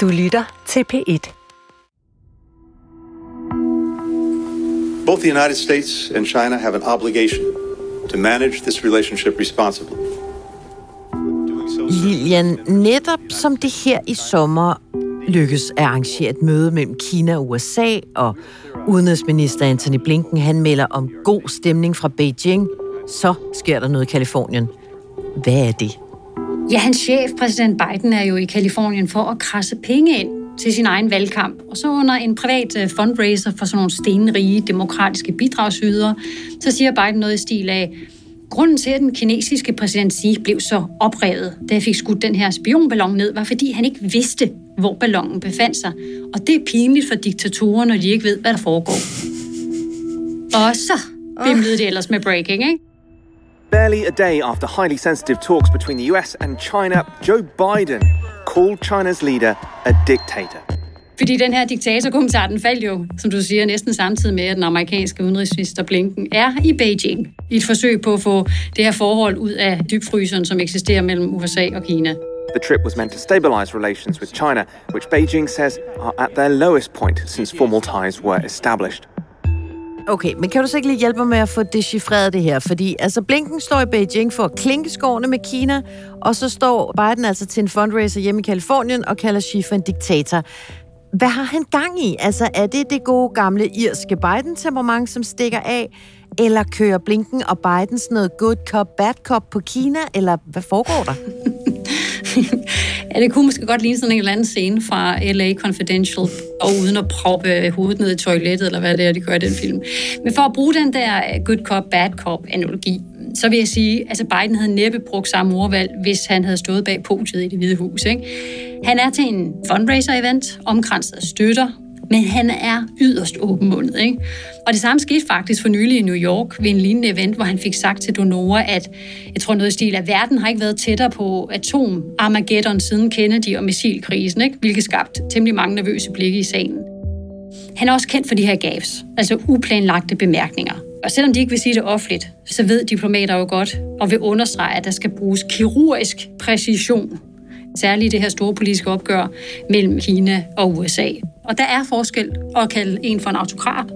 Du lytter til P1. Both the United States and China have an obligation to manage this relationship responsibly. Lilian, netop som det her i sommer lykkes at arrangere et møde mellem Kina og USA, og udenrigsminister Anthony Blinken han melder om god stemning fra Beijing, så sker der noget i Kalifornien. Hvad er det? Ja, hans chef, præsident Biden, er jo i Kalifornien for at krasse penge ind til sin egen valgkamp. Og så under en privat øh, fundraiser for sådan nogle stenrige demokratiske bidragsydere, så siger Biden noget i stil af, Grunden til, at den kinesiske præsident Xi blev så oprevet, da jeg fik skudt den her spionballon ned, var fordi han ikke vidste, hvor ballonen befandt sig. Og det er pinligt for diktatorer, når de ikke ved, hvad der foregår. Og så bimlede det ellers med breaking, ikke? Barely a day after highly sensitive talks between the US and China, Joe Biden called China's leader a dictator. Fordi den her diktatorkommentar, den faldt jo, som du siger, næsten samtidig med, at den amerikanske udenrigsminister Blinken er i Beijing i et forsøg på at få det her forhold ud af dybfryseren, som eksisterer mellem USA og Kina. The trip was meant to stabilize relations with China, which Beijing says are at their lowest point since formal ties were established. Okay, men kan du så ikke lige hjælpe mig med at få dechiffreret det her? Fordi altså Blinken står i Beijing for at klinke skårene med Kina, og så står Biden altså til en fundraiser hjemme i Kalifornien og kalder Xi for en diktator. Hvad har han gang i? Altså, er det det gode gamle irske Biden-temperament, som stikker af? Eller kører Blinken og Biden sådan noget good cop, bad cop på Kina? Eller hvad foregår der? ja, det kunne måske godt ligne sådan en eller anden scene fra LA Confidential, og uden at proppe hovedet ned i toilettet, eller hvad det er, de gør i den film. Men for at bruge den der øh, good cop, bad cop-analogi, så vil jeg sige, at altså Biden havde næppe brugt samme ordvalg, hvis han havde stået bag podiet i det hvide hus. Ikke? Han er til en fundraiser-event, omkranset af støtter, men han er yderst åbenmundet. Ikke? Og det samme skete faktisk for nylig i New York ved en lignende event, hvor han fik sagt til donorer, at jeg tror noget i stil, at verden har ikke været tættere på atom Armageddon siden Kennedy og missilkrisen, ikke? hvilket skabte temmelig mange nervøse blikke i salen. Han er også kendt for de her gaves, altså uplanlagte bemærkninger. Og selvom de ikke vil sige det offentligt, så ved diplomater jo godt og vil understrege, at der skal bruges kirurgisk præcision særligt det her store politiske opgør mellem Kina og USA. Og der er forskel at kalde en for en autokrat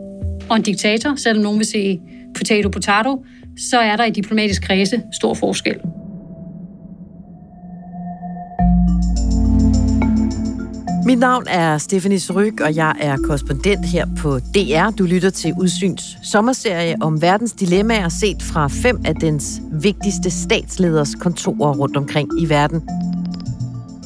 og en diktator, selvom nogen vil se potato potato, så er der i diplomatisk kredse stor forskel. Mit navn er Stephanie Ryg, og jeg er korrespondent her på DR. Du lytter til Udsyns sommerserie om verdens dilemmaer set fra fem af dens vigtigste statsleders kontorer rundt omkring i verden.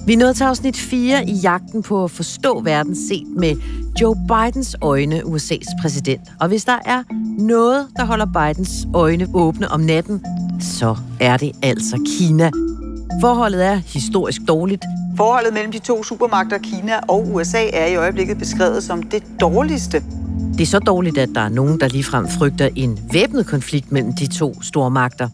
Vi er nået til afsnit 4 i jagten på at forstå verden set med Joe Bidens øjne, USA's præsident. Og hvis der er noget, der holder Bidens øjne åbne om natten, så er det altså Kina. Forholdet er historisk dårligt. Forholdet mellem de to supermagter, Kina og USA, er i øjeblikket beskrevet som det dårligste. Det er så dårligt, at der er nogen, der ligefrem frygter en væbnet konflikt mellem de to store magter.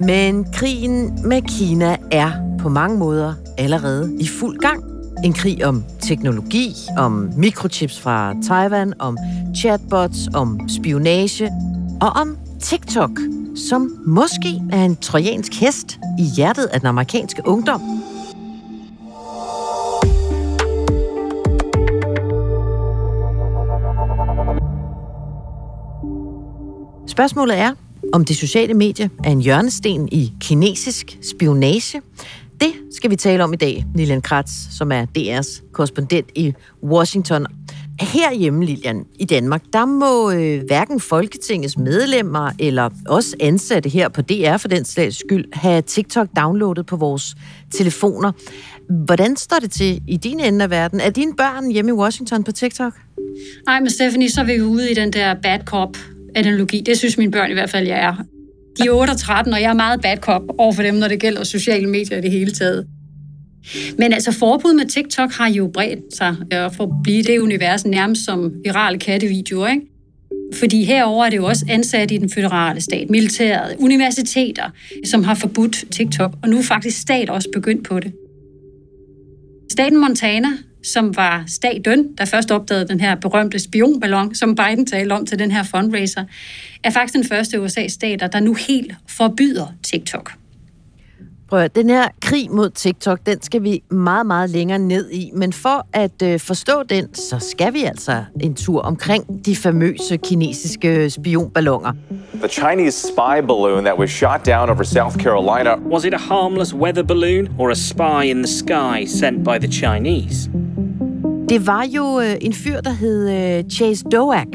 Men krigen med Kina er på mange måder allerede i fuld gang. En krig om teknologi, om mikrochips fra Taiwan, om chatbots, om spionage og om TikTok, som måske er en trojansk hest i hjertet af den amerikanske ungdom. Spørgsmålet er, om det sociale medie er en hjørnesten i kinesisk spionage. Det skal vi tale om i dag, Lilian Kratz, som er DR's korrespondent i Washington. Herhjemme, Lilian, i Danmark, der må øh, hverken Folketingets medlemmer eller os ansatte her på DR for den slags skyld have TikTok downloadet på vores telefoner. Hvordan står det til i din ende af verden? Er dine børn hjemme i Washington på TikTok? Nej, men Stephanie, så er vi ude i den der bad cop analogi. Det synes mine børn i hvert fald, jeg er. De er 8 og 13, og jeg er meget bad cop over for dem, når det gælder sociale medier i det hele taget. Men altså, forbud med TikTok har jo bredt sig øh, og for at blive det univers nærmest som virale kattevideoer, ikke? Fordi herover er det jo også ansat i den føderale stat, militæret, universiteter, som har forbudt TikTok, og nu er faktisk stat også begyndt på det. Staten Montana som var staten, der først opdagede den her berømte spionballon, som Biden talte om til den her fundraiser, er faktisk den første USA-stater, der nu helt forbyder TikTok. Prøv at, den her krig mod TikTok, den skal vi meget, meget længere ned i. Men for at øh, forstå den, så skal vi altså en tur omkring de famøse kinesiske spionballoner. The Chinese spy balloon that was shot down over South Carolina. Was it a harmless weather balloon or a spy in the sky sent by the Chinese? Det var jo øh, en fyr, der hed øh, Chase Doak,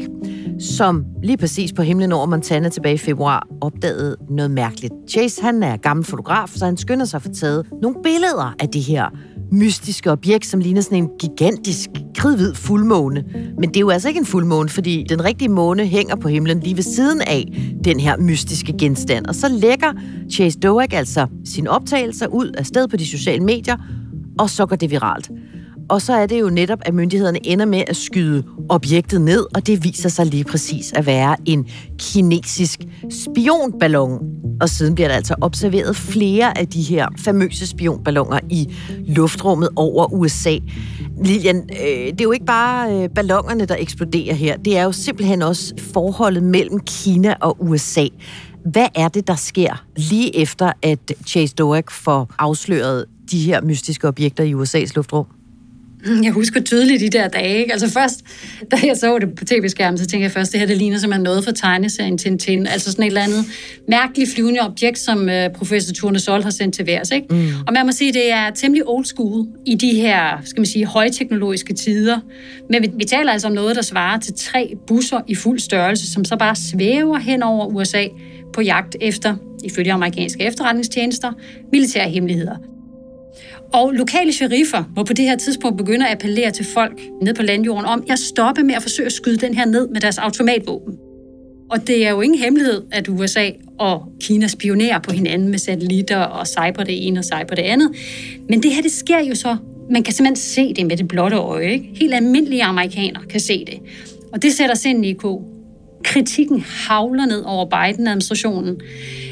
som lige præcis på himlen over Montana tilbage i februar opdagede noget mærkeligt. Chase, han er gammel fotograf, så han skynder sig at få taget nogle billeder af det her mystiske objekt, som ligner sådan en gigantisk kridhvid fuldmåne. Men det er jo altså ikke en fuldmåne, fordi den rigtige måne hænger på himlen lige ved siden af den her mystiske genstand. Og så lægger Chase Doak altså sine optagelser ud af sted på de sociale medier, og så går det viralt. Og så er det jo netop, at myndighederne ender med at skyde objektet ned, og det viser sig lige præcis at være en kinesisk spionballon. Og siden bliver der altså observeret flere af de her famøse spionballoner i luftrummet over USA. Lilian, øh, det er jo ikke bare øh, ballonerne, der eksploderer her. Det er jo simpelthen også forholdet mellem Kina og USA. Hvad er det, der sker lige efter, at Chase Doak får afsløret de her mystiske objekter i USA's luftrum? Jeg husker tydeligt de der dage. Ikke? Altså først, da jeg så det på tv-skærmen, så tænkte jeg først, det her det ligner simpelthen noget fra tegneserien Tintin. Altså sådan et eller andet mærkeligt flyvende objekt, som uh, professor Turne Sol har sendt til værs. Ikke? Mm. Og man må sige, det er temmelig old school i de her, skal man sige, højteknologiske tider. Men vi, vi taler altså om noget, der svarer til tre busser i fuld størrelse, som så bare svæver hen over USA på jagt efter, ifølge amerikanske efterretningstjenester, militære hemmeligheder. Og lokale sheriffer må på det her tidspunkt begynde at appellere til folk ned på landjorden om at stoppe med at forsøge at skyde den her ned med deres automatvåben. Og det er jo ingen hemmelighed, at USA og Kina spionerer på hinanden med satellitter og cyber det ene og cyber det andet. Men det her, det sker jo så. Man kan simpelthen se det med det blotte øje. Ikke? Helt almindelige amerikanere kan se det. Og det sætter sind i ko. Kritikken havler ned over Biden-administrationen.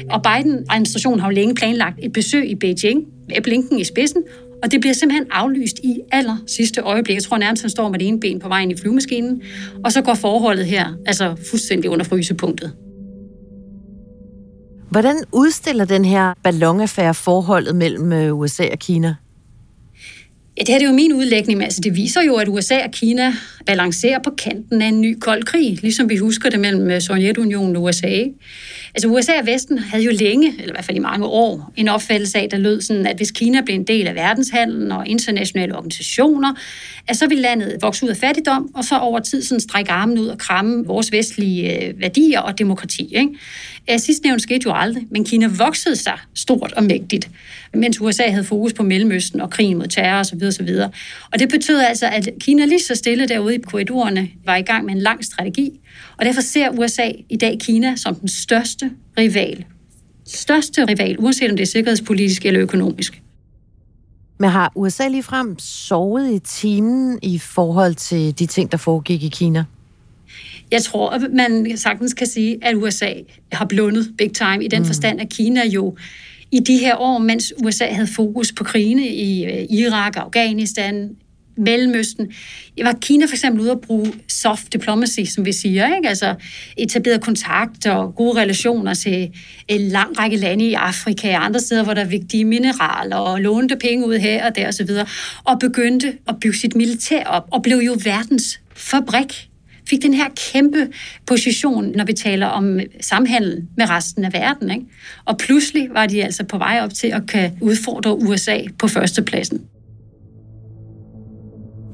Og Biden-administrationen har jo længe planlagt et besøg i Beijing med Blinken i spidsen, og det bliver simpelthen aflyst i aller sidste øjeblik. Jeg tror nærmest, han står med det ene ben på vejen i flyvemaskinen, og så går forholdet her altså fuldstændig under frysepunktet. Hvordan udstiller den her ballonaffære forholdet mellem øh, USA og Kina? Ja, det her det er jo min udlægning, men altså, det viser jo, at USA og Kina balancerer på kanten af en ny kold krig, ligesom vi husker det mellem øh, Sovjetunionen og USA. Altså USA og Vesten havde jo længe, eller i hvert fald i mange år, en opfattelse af, der lød sådan, at hvis Kina blev en del af verdenshandlen og internationale organisationer, at så ville landet vokse ud af fattigdom, og så over tid sådan strække armen ud og kramme vores vestlige øh, værdier og demokrati. Ikke? Sidst nævnt skete jo aldrig, men Kina voksede sig stort og mægtigt, mens USA havde fokus på Mellemøsten og krigen mod terror osv. osv. Og det betød altså, at Kina lige så stille derude i korridorerne var i gang med en lang strategi, og derfor ser USA i dag Kina som den største rival. Største rival, uanset om det er sikkerhedspolitisk eller økonomisk. Men har USA ligefrem sovet i timen i forhold til de ting, der foregik i Kina? Jeg tror, at man sagtens kan sige, at USA har blundet big time i den mm. forstand, at Kina jo i de her år, mens USA havde fokus på krigene i Irak Irak, Afghanistan, Mellemøsten. Var Kina for eksempel ude at bruge soft diplomacy, som vi siger, ikke? altså etableret kontakt og gode relationer til en lang række lande i Afrika og andre steder, hvor der er vigtige mineraler, og lånte penge ud her og der osv., og, og begyndte at bygge sit militær op, og blev jo verdens fabrik fik den her kæmpe position, når vi taler om samhandel med resten af verden. Ikke? Og pludselig var de altså på vej op til at kan udfordre USA på førstepladsen.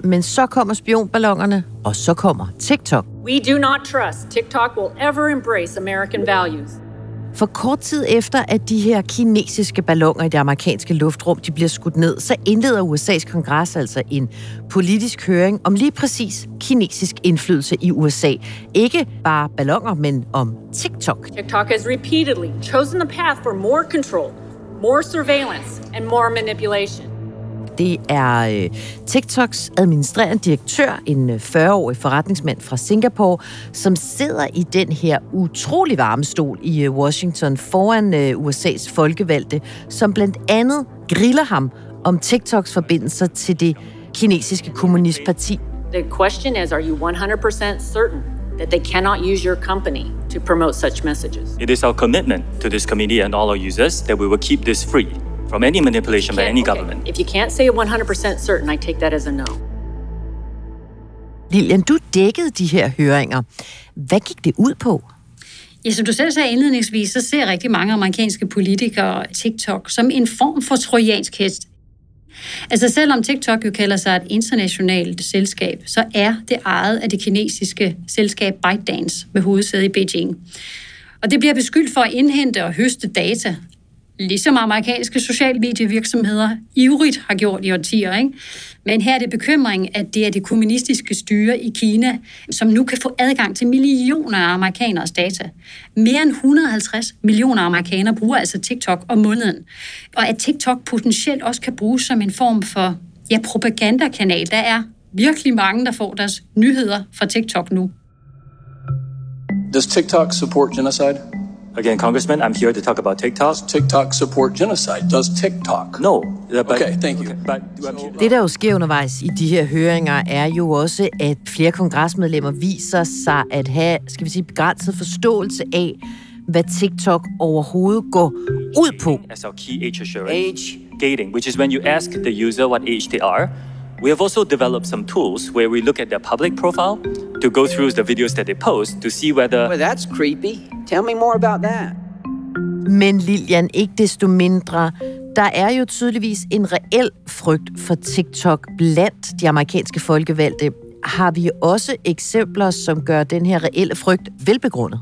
Men så kommer spionballonerne, og så kommer TikTok. We do not trust TikTok will ever embrace American values. For kort tid efter, at de her kinesiske balloner i det amerikanske luftrum de bliver skudt ned, så indleder USA's kongres altså en politisk høring om lige præcis kinesisk indflydelse i USA. Ikke bare balloner, men om TikTok. TikTok has repeatedly chosen the path for more control, more surveillance and more manipulation. Det er øh, TikToks administrerende direktør, en 40-årig øh, forretningsmand fra Singapore, som sidder i den her utrolig varme stol i øh, Washington foran USA's folkevalgte, som blandt andet griller ham om TikToks forbindelser til det kinesiske kommunistparti. The question is, are you 100% certain that they cannot use your company to promote such messages? It is our commitment to this committee and all our users that we will keep this free from any manipulation by any Okay, government. If you can't say 100% certain, I take that as a no. Lilian, du dækkede de her høringer. Hvad gik det ud på? Ja, som du selv sagde indledningsvis, så ser rigtig mange amerikanske politikere TikTok som en form for trojansk hest. Altså selvom TikTok jo kalder sig et internationalt selskab, så er det ejet af det kinesiske selskab ByteDance med hovedsæde i Beijing. Og det bliver beskyldt for at indhente og høste data, ligesom amerikanske sociale medievirksomheder ivrigt har gjort i årtier. Ikke? Men her er det bekymring, at det er det kommunistiske styre i Kina, som nu kan få adgang til millioner af amerikaners data. Mere end 150 millioner amerikanere bruger altså TikTok om måneden. Og at TikTok potentielt også kan bruges som en form for ja, propagandakanal. Der er virkelig mange, der får deres nyheder fra TikTok nu. Does TikTok support genocide? Again, Congressman, I'm here to talk about TikTok. Does TikTok support genocide? Does TikTok? No. But, Okay, thank you. But I'm here- Det, der jo sker undervejs i de her høringer, er jo også, at flere kongresmedlemmer viser sig at have, skal vi sige, begrænset forståelse af, hvad TikTok overhovedet går ud på. as our key age assurance. Age gating, which is when you ask the user what age they are. We have also developed some tools where we look at their public profile to go through the videos that they post to see whether Well, that's creepy. Tell me more about that. Men Lilian, ikke desto mindre, der er jo tydeligvis en reel frygt for TikTok blandt de amerikanske folkevalgte. Har vi også eksempler, som gør den her reelle frygt velbegrundet?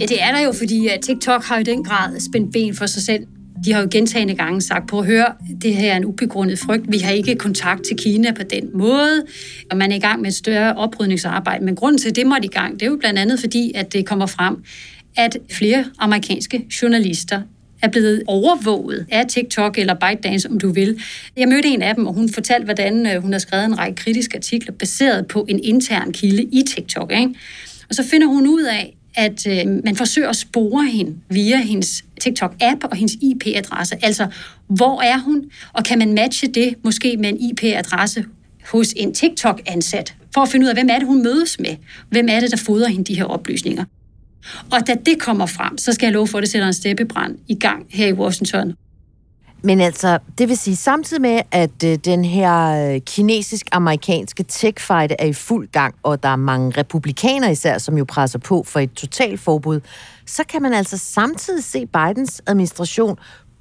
Ja, det er der jo, fordi at TikTok har i den grad spændt ben for sig selv. De har jo gentagende gange sagt, på at høre, det her er en ubegrundet frygt. Vi har ikke kontakt til Kina på den måde, og man er i gang med et større oprydningsarbejde. Men grunden til, at det måtte i gang, det er jo blandt andet fordi, at det kommer frem, at flere amerikanske journalister er blevet overvåget af TikTok eller ByteDance, om du vil. Jeg mødte en af dem, og hun fortalte, hvordan øh, hun har skrevet en række kritiske artikler baseret på en intern kilde i TikTok. Ikke? Og så finder hun ud af, at øh, man forsøger at spore hende via hendes TikTok-app og hendes IP-adresse. Altså, hvor er hun? Og kan man matche det måske med en IP-adresse hos en TikTok-ansat, for at finde ud af, hvem er det, hun mødes med? Hvem er det, der fodrer hende de her oplysninger? Og da det kommer frem, så skal jeg love for, at det sætter en steppebrand i gang her i Washington. Men altså, det vil sige, samtidig med, at øh, den her øh, kinesisk-amerikanske tech-fight er i fuld gang, og der er mange republikanere især, som jo presser på for et totalforbud, så kan man altså samtidig se Bidens administration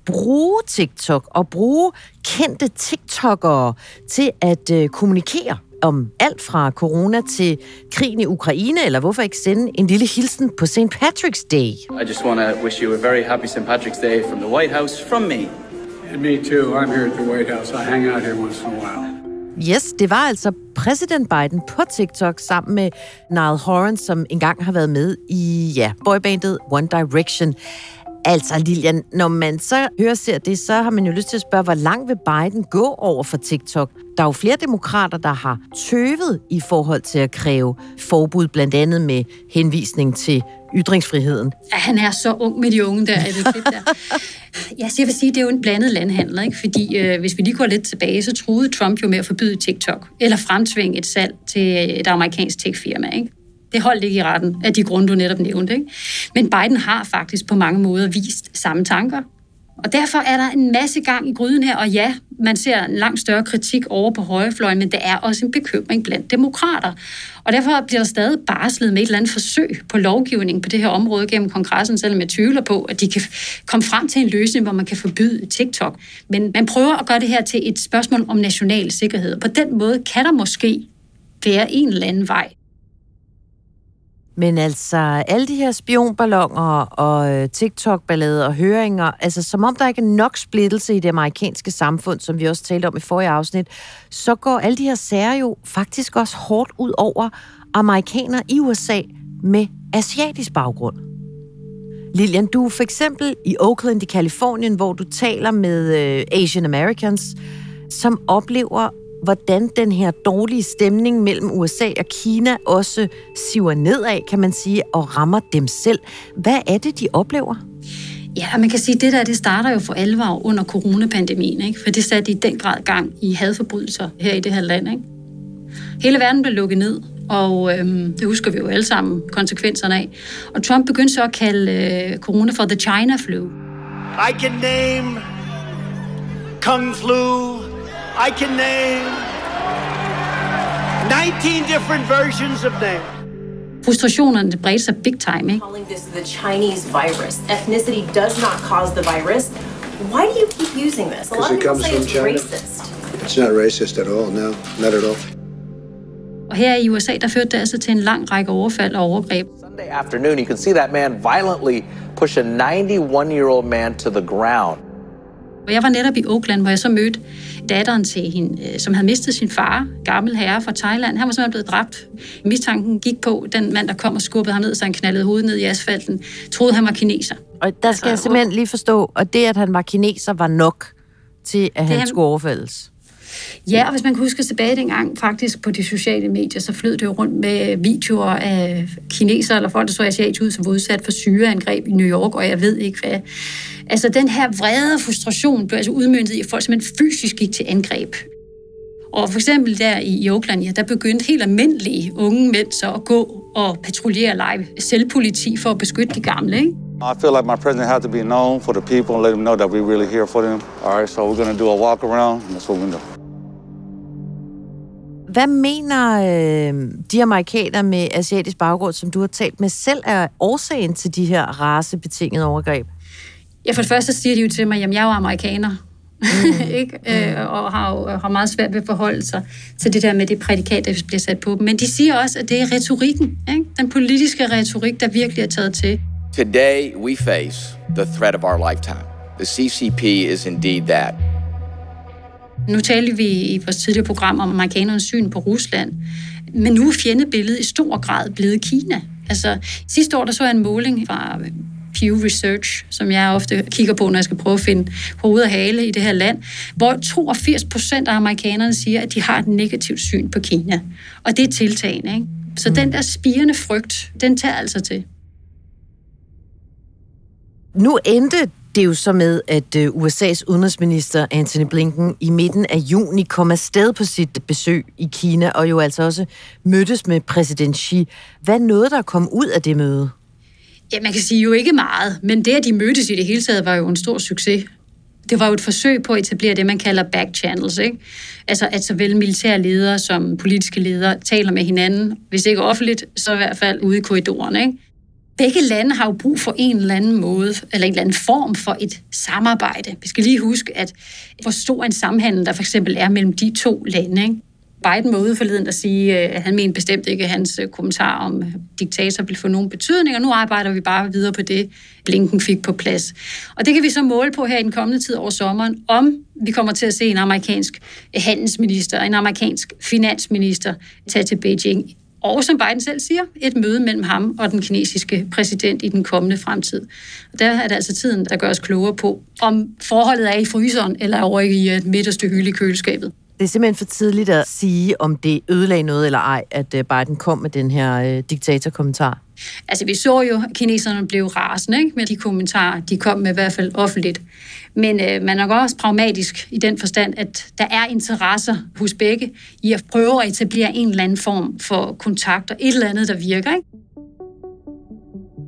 bruge TikTok og bruge kendte TikTokere til at øh, kommunikere om alt fra corona til krigen i Ukraine, eller hvorfor ikke sende en lille hilsen på St. Patrick's Day? I just want to wish you a very happy St. Patrick's Day from the White House, from me. Me too. I'm here at the White House. I hang out here once in a while. Yes, det var altså præsident Biden på TikTok sammen med Niall Horan, som engang har været med i ja, boybandet One Direction. Altså Lilian, når man så hører ser det, så har man jo lyst til at spørge, hvor langt vil Biden gå over for TikTok? Der er jo flere demokrater, der har tøvet i forhold til at kræve forbud, blandt andet med henvisning til ytringsfriheden. Ja, han er så ung med de unge der, i det klip der. Ja, så jeg vil sige, det er jo en blandet landhandel, ikke? fordi øh, hvis vi lige går lidt tilbage, så troede Trump jo med at forbyde TikTok, eller fremtvinge et salg til et amerikansk tech-firma. Ikke? Det holdt ikke i retten af de grunde, du netop nævnte. Ikke? Men Biden har faktisk på mange måder vist samme tanker. Og derfor er der en masse gang i gryden her, og ja, man ser en langt større kritik over på højrefløjen, men det er også en bekymring blandt demokrater. Og derfor bliver der stadig barslet med et eller andet forsøg på lovgivning på det her område gennem kongressen, selvom jeg tvivler på, at de kan komme frem til en løsning, hvor man kan forbyde TikTok. Men man prøver at gøre det her til et spørgsmål om national sikkerhed. På den måde kan der måske være en eller anden vej. Men altså, alle de her spionballoner og øh, TikTok-ballader og høringer, altså som om der ikke er nok splittelse i det amerikanske samfund, som vi også talte om i forrige afsnit, så går alle de her sager jo faktisk også hårdt ud over amerikanere i USA med asiatisk baggrund. Lilian, du er for eksempel i Oakland i Kalifornien, hvor du taler med øh, Asian Americans, som oplever, hvordan den her dårlige stemning mellem USA og Kina også siver nedad, kan man sige, og rammer dem selv. Hvad er det, de oplever? Ja, og man kan sige, at det der, det starter jo for alvor under coronapandemien, ikke? for det satte i den grad gang i hadforbrydelser her i det her land. Ikke? Hele verden blev lukket ned, og øhm, det husker vi jo alle sammen konsekvenserne af. Og Trump begyndte så at kalde øh, corona for the China flu. I can name Kung flu. I can name 19 different versions of names. Frustrationerne det bredte sig big time, ikke? Calling this the Chinese virus. Ethnicity does not cause the virus. Why do you keep using this? A lot Because of it people comes say from it's China. racist. It's not racist at all, no, not at all. Og her i USA, der førte det altså til en lang række overfald og overgreb. Sunday afternoon, you can see that man violently push a 91-year-old man to the ground. Og jeg var netop i Oakland, hvor jeg så mødte datteren til hende, øh, som havde mistet sin far, gammel herre fra Thailand. Han var simpelthen blevet dræbt. Mistanken gik på den mand, der kom og skubbede ham ned, så han knaldede hovedet ned i asfalten. Troede, han var kineser. Og der skal jeg simpelthen lige forstå, og det, at han var kineser, var nok til, at han han- skulle overfaldes. Ja, og hvis man kan huske tilbage dengang, faktisk på de sociale medier, så flød det jo rundt med videoer af kinesere eller folk, der så asiatisk ud, som var udsat for syreangreb i New York, og jeg ved ikke hvad. Altså den her vrede og frustration blev altså udmyndtet i, at folk simpelthen fysisk gik til angreb. Og for eksempel der i Oakland, ja, der begyndte helt almindelige unge mænd så at gå og patruljere live selvpoliti for at beskytte de gamle, ikke? I feel like my president has to be known for the people and let them know that we're really here for them. All right, so we're going to do a walk around, and that's what we're going to do. Hvad mener øh, de amerikanere med asiatisk baggrund, som du har talt med, selv er årsagen til de her racebetingede overgreb? Ja, for det første siger de jo til mig, at jeg er jo amerikaner. Mm. ikke? Øh, og har jo har meget svært ved at forholde sig til det der med det prædikat, der bliver sat på dem. Men de siger også, at det er retorikken, ikke? den politiske retorik, der virkelig er taget til. Today, we face the threat of our lifetime. The CCP is indeed that. Nu talte vi i vores tidligere program om amerikanernes syn på Rusland, men nu er fjendebilledet i stor grad blevet Kina. Altså, sidste år der så jeg en måling fra Pew Research, som jeg ofte kigger på, når jeg skal prøve at finde hoved og hale i det her land, hvor 82 procent af amerikanerne siger, at de har et negativt syn på Kina. Og det er tiltagende, ikke? Så den der spirende frygt, den tager altså til. Nu endte det jo så med, at øh, USA's udenrigsminister Anthony Blinken i midten af juni kom afsted på sit besøg i Kina, og jo altså også mødtes med præsident Xi. Hvad nåede der kom ud af det møde? Ja, man kan sige jo ikke meget, men det, at de mødtes i det hele taget, var jo en stor succes. Det var jo et forsøg på at etablere det, man kalder back channels, ikke? Altså, at såvel militære ledere som politiske ledere taler med hinanden, hvis ikke offentligt, så i hvert fald ude i korridoren, ikke? Begge lande har jo brug for en eller anden måde, eller en eller anden form for et samarbejde. Vi skal lige huske, at hvor stor en samhandel der for eksempel er mellem de to lande, ikke? Biden var ude forleden at sige, øh, at han mente bestemt ikke, at hans øh, kommentar om øh, diktator ville få nogen betydning, og nu arbejder vi bare videre på det, Blinken fik på plads. Og det kan vi så måle på her i den kommende tid over sommeren, om vi kommer til at se en amerikansk handelsminister, en amerikansk finansminister tage til Beijing. Og som Biden selv siger, et møde mellem ham og den kinesiske præsident i den kommende fremtid. Og der er det altså tiden, der gør os klogere på, om forholdet er i fryseren eller over i et midterste hylde i køleskabet. Det er simpelthen for tidligt at sige, om det ødelagde noget eller ej, at øh, Biden kom med den her øh, diktatorkommentar. Altså, vi så jo, at kineserne blev rasende ikke? med de kommentarer, de kom med i hvert fald offentligt. Men øh, man er nok også pragmatisk i den forstand, at der er interesser hos begge i at prøve at etablere en eller anden form for kontakt og et eller andet, der virker. Ikke?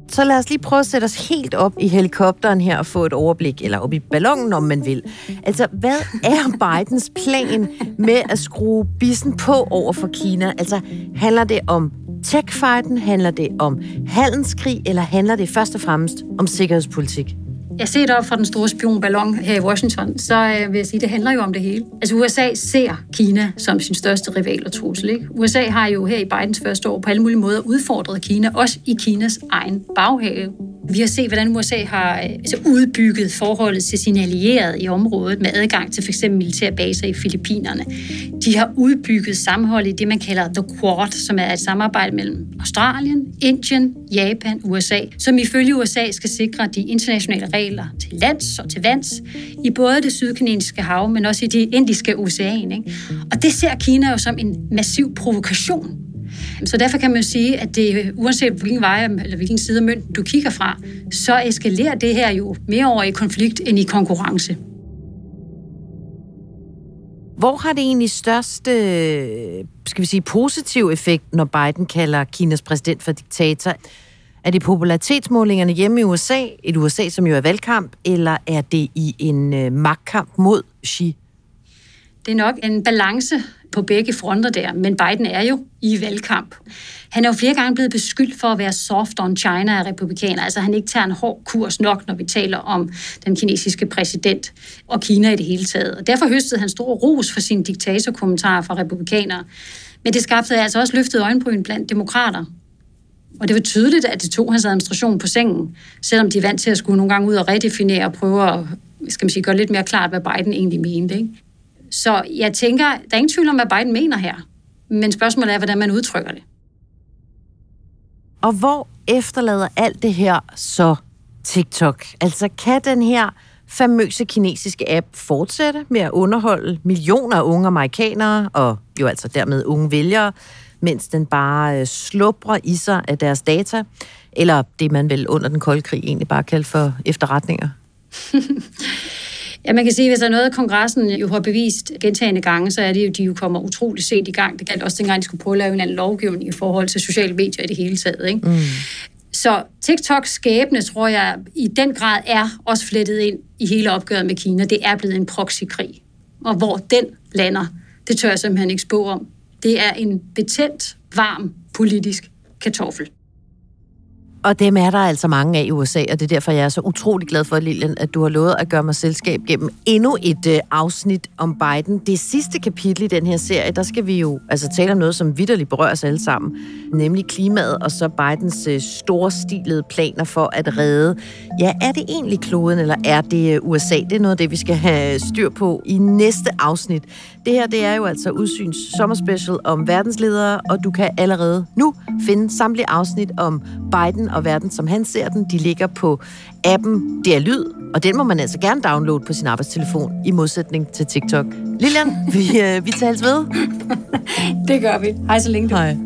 Så lad os lige prøve at sætte os helt op i helikopteren her og få et overblik, eller op i ballonen, om man vil. Altså, hvad er Bidens plan med at skrue bissen på over for Kina? Altså, handler det om tech-fighten, handler det om handelskrig, eller handler det først og fremmest om sikkerhedspolitik? Jeg ser op fra den store spionballon her i Washington, så øh, vil jeg sige, det handler jo om det hele. Altså USA ser Kina som sin største rival og trussel. Ikke? USA har jo her i Bidens første år på alle mulige måder udfordret Kina, også i Kinas egen baghave. Vi har set, hvordan USA har øh, altså, udbygget forholdet til sine allierede i området med adgang til f.eks. militærbaser i Filippinerne. De har udbygget sammenhold i det, man kalder The Quad, som er et samarbejde mellem Australien, Indien, Japan, USA, som ifølge USA skal sikre de internationale regler til lands og til vands i både det sydkinesiske hav, men også i det indiske ocean. Ikke? Og det ser Kina jo som en massiv provokation så derfor kan man jo sige, at det, uanset hvilken vej eller hvilken side af mønten du kigger fra, så eskalerer det her jo mere over i konflikt end i konkurrence. Hvor har det egentlig største, skal vi sige, positiv effekt, når Biden kalder Kinas præsident for diktator? Er det popularitetsmålingerne hjemme i USA, et USA, som jo er valgkamp, eller er det i en øh, magtkamp mod Xi? Det er nok en balance på begge fronter der, men Biden er jo i valgkamp. Han er jo flere gange blevet beskyldt for at være soft on China af republikaner, altså han ikke tager en hård kurs nok, når vi taler om den kinesiske præsident og Kina i det hele taget. Og derfor høstede han stor ros for sine diktatorkommentarer fra republikanere. Men det skabte altså også løftet øjenbryn blandt demokrater. Og det var tydeligt, at det tog hans administration på sengen, selvom de er vant til at skulle nogle gange ud og redefinere og prøve at skal man sige, gøre lidt mere klart, hvad Biden egentlig mente. Ikke? Så jeg tænker, der er ingen tvivl om, hvad Biden mener her. Men spørgsmålet er, hvordan man udtrykker det. Og hvor efterlader alt det her så TikTok? Altså kan den her famøse kinesiske app fortsætte med at underholde millioner af unge amerikanere, og jo altså dermed unge vælgere, mens den bare øh, slubrer i sig af deres data, eller det man vel under den kolde krig egentlig bare kaldte for efterretninger? Ja, man kan sige, at hvis der er noget, kongressen jo har bevist gentagende gange, så er det jo, de jo kommer utrolig sent i gang. Det galt også dengang, de skulle prøve at lave en anden lovgivning i forhold til sociale medier i det hele taget. Ikke? Mm. Så TikToks skæbne, tror jeg, i den grad er også flettet ind i hele opgøret med Kina. Det er blevet en proxykrig. Og hvor den lander, det tør jeg simpelthen ikke spå om. Det er en betændt, varm politisk kartoffel. Og dem er der altså mange af i USA, og det er derfor, jeg er så utrolig glad for, Lilian, at du har lovet at gøre mig selskab gennem endnu et øh, afsnit om Biden. Det sidste kapitel i den her serie, der skal vi jo altså tale om noget, som vidderligt berører os alle sammen, nemlig klimaet og så Bidens øh, storstilede planer for at redde. Ja, er det egentlig kloden, eller er det øh, USA? Det er noget af det, vi skal have styr på i næste afsnit. Det her, det er jo altså Udsyns sommerspecial om verdensledere, og du kan allerede nu finde samtlige afsnit om Biden og verden, som han ser den. De ligger på appen Det er Lyd, og den må man altså gerne downloade på sin arbejdstelefon, i modsætning til TikTok. Lilian, vi, øh, vi tales ved. det gør vi. Hej så længe. Du. Hej.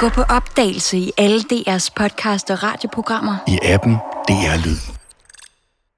Gå på opdagelse i alle DR's podcast og radioprogrammer. I appen DR Lyd.